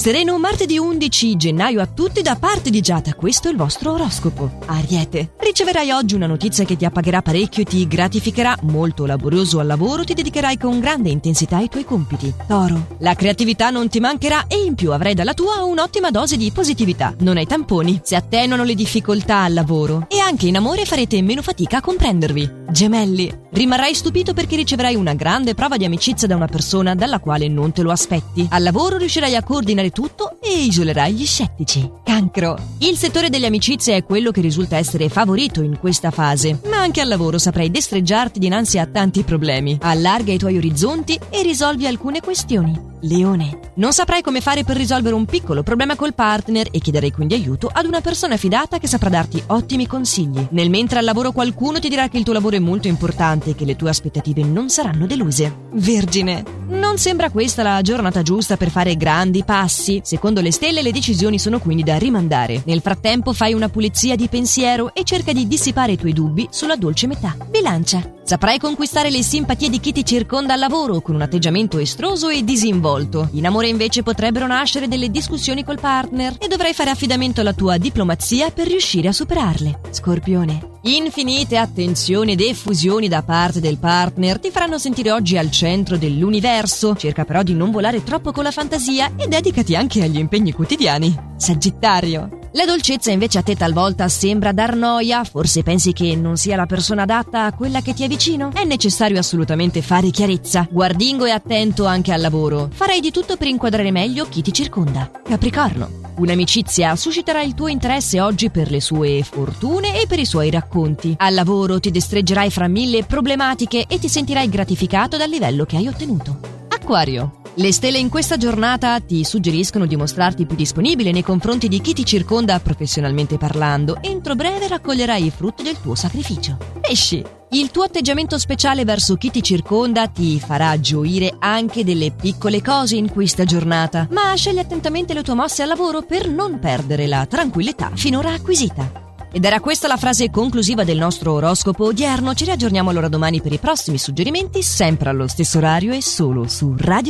Sereno martedì 11 gennaio a tutti da parte di Giada, questo è il vostro oroscopo. Ariete, riceverai oggi una notizia che ti appagherà parecchio e ti gratificherà, molto laborioso al lavoro, ti dedicherai con grande intensità ai tuoi compiti. Toro, la creatività non ti mancherà e in più avrai dalla tua un'ottima dose di positività. Non hai tamponi, si attenuano le difficoltà al lavoro e anche in amore farete meno fatica a comprendervi. Gemelli, rimarrai stupito perché riceverai una grande prova di amicizia da una persona dalla quale non te lo aspetti. Al lavoro riuscirai a coordinare tutto e isolerai gli scettici. Cancro. Il settore delle amicizie è quello che risulta essere favorito in questa fase, ma anche al lavoro saprai destreggiarti dinanzi a tanti problemi. Allarga i tuoi orizzonti e risolvi alcune questioni. Leone. Non saprai come fare per risolvere un piccolo problema col partner e chiederai quindi aiuto ad una persona fidata che saprà darti ottimi consigli. Nel mentre al lavoro qualcuno ti dirà che il tuo lavoro è molto importante e che le tue aspettative non saranno deluse. Vergine. Non sembra questa la giornata giusta per fare grandi passi. Secondo le stelle le decisioni sono quindi da rimandare. Nel frattempo fai una pulizia di pensiero e cerca di dissipare i tuoi dubbi sulla dolce metà. Bilancia. Saprai conquistare le simpatie di chi ti circonda al lavoro con un atteggiamento estroso e disinvolto. In amore invece potrebbero nascere delle discussioni col partner e dovrai fare affidamento alla tua diplomazia per riuscire a superarle. Scorpione. Infinite attenzioni ed effusioni da parte del partner ti faranno sentire oggi al centro dell'universo. Cerca però di non volare troppo con la fantasia e dedicati anche agli impegni quotidiani. Sagittario. La dolcezza invece a te talvolta sembra dar noia, forse pensi che non sia la persona adatta a quella che ti è vicino? È necessario assolutamente fare chiarezza. Guardingo e attento anche al lavoro. Farai di tutto per inquadrare meglio chi ti circonda. Capricorno. Un'amicizia susciterà il tuo interesse oggi per le sue fortune e per i suoi racconti. Al lavoro ti destreggerai fra mille problematiche e ti sentirai gratificato dal livello che hai ottenuto. Acquario. Le stelle in questa giornata ti suggeriscono di mostrarti più disponibile nei confronti di chi ti circonda professionalmente parlando. Entro breve raccoglierai i frutti del tuo sacrificio. Pesci! Il tuo atteggiamento speciale verso chi ti circonda ti farà gioire anche delle piccole cose in questa giornata, ma scegli attentamente le tue mosse al lavoro per non perdere la tranquillità finora acquisita. Ed era questa la frase conclusiva del nostro oroscopo odierno. Ci riaggiorniamo allora domani per i prossimi suggerimenti, sempre allo stesso orario e solo su Radio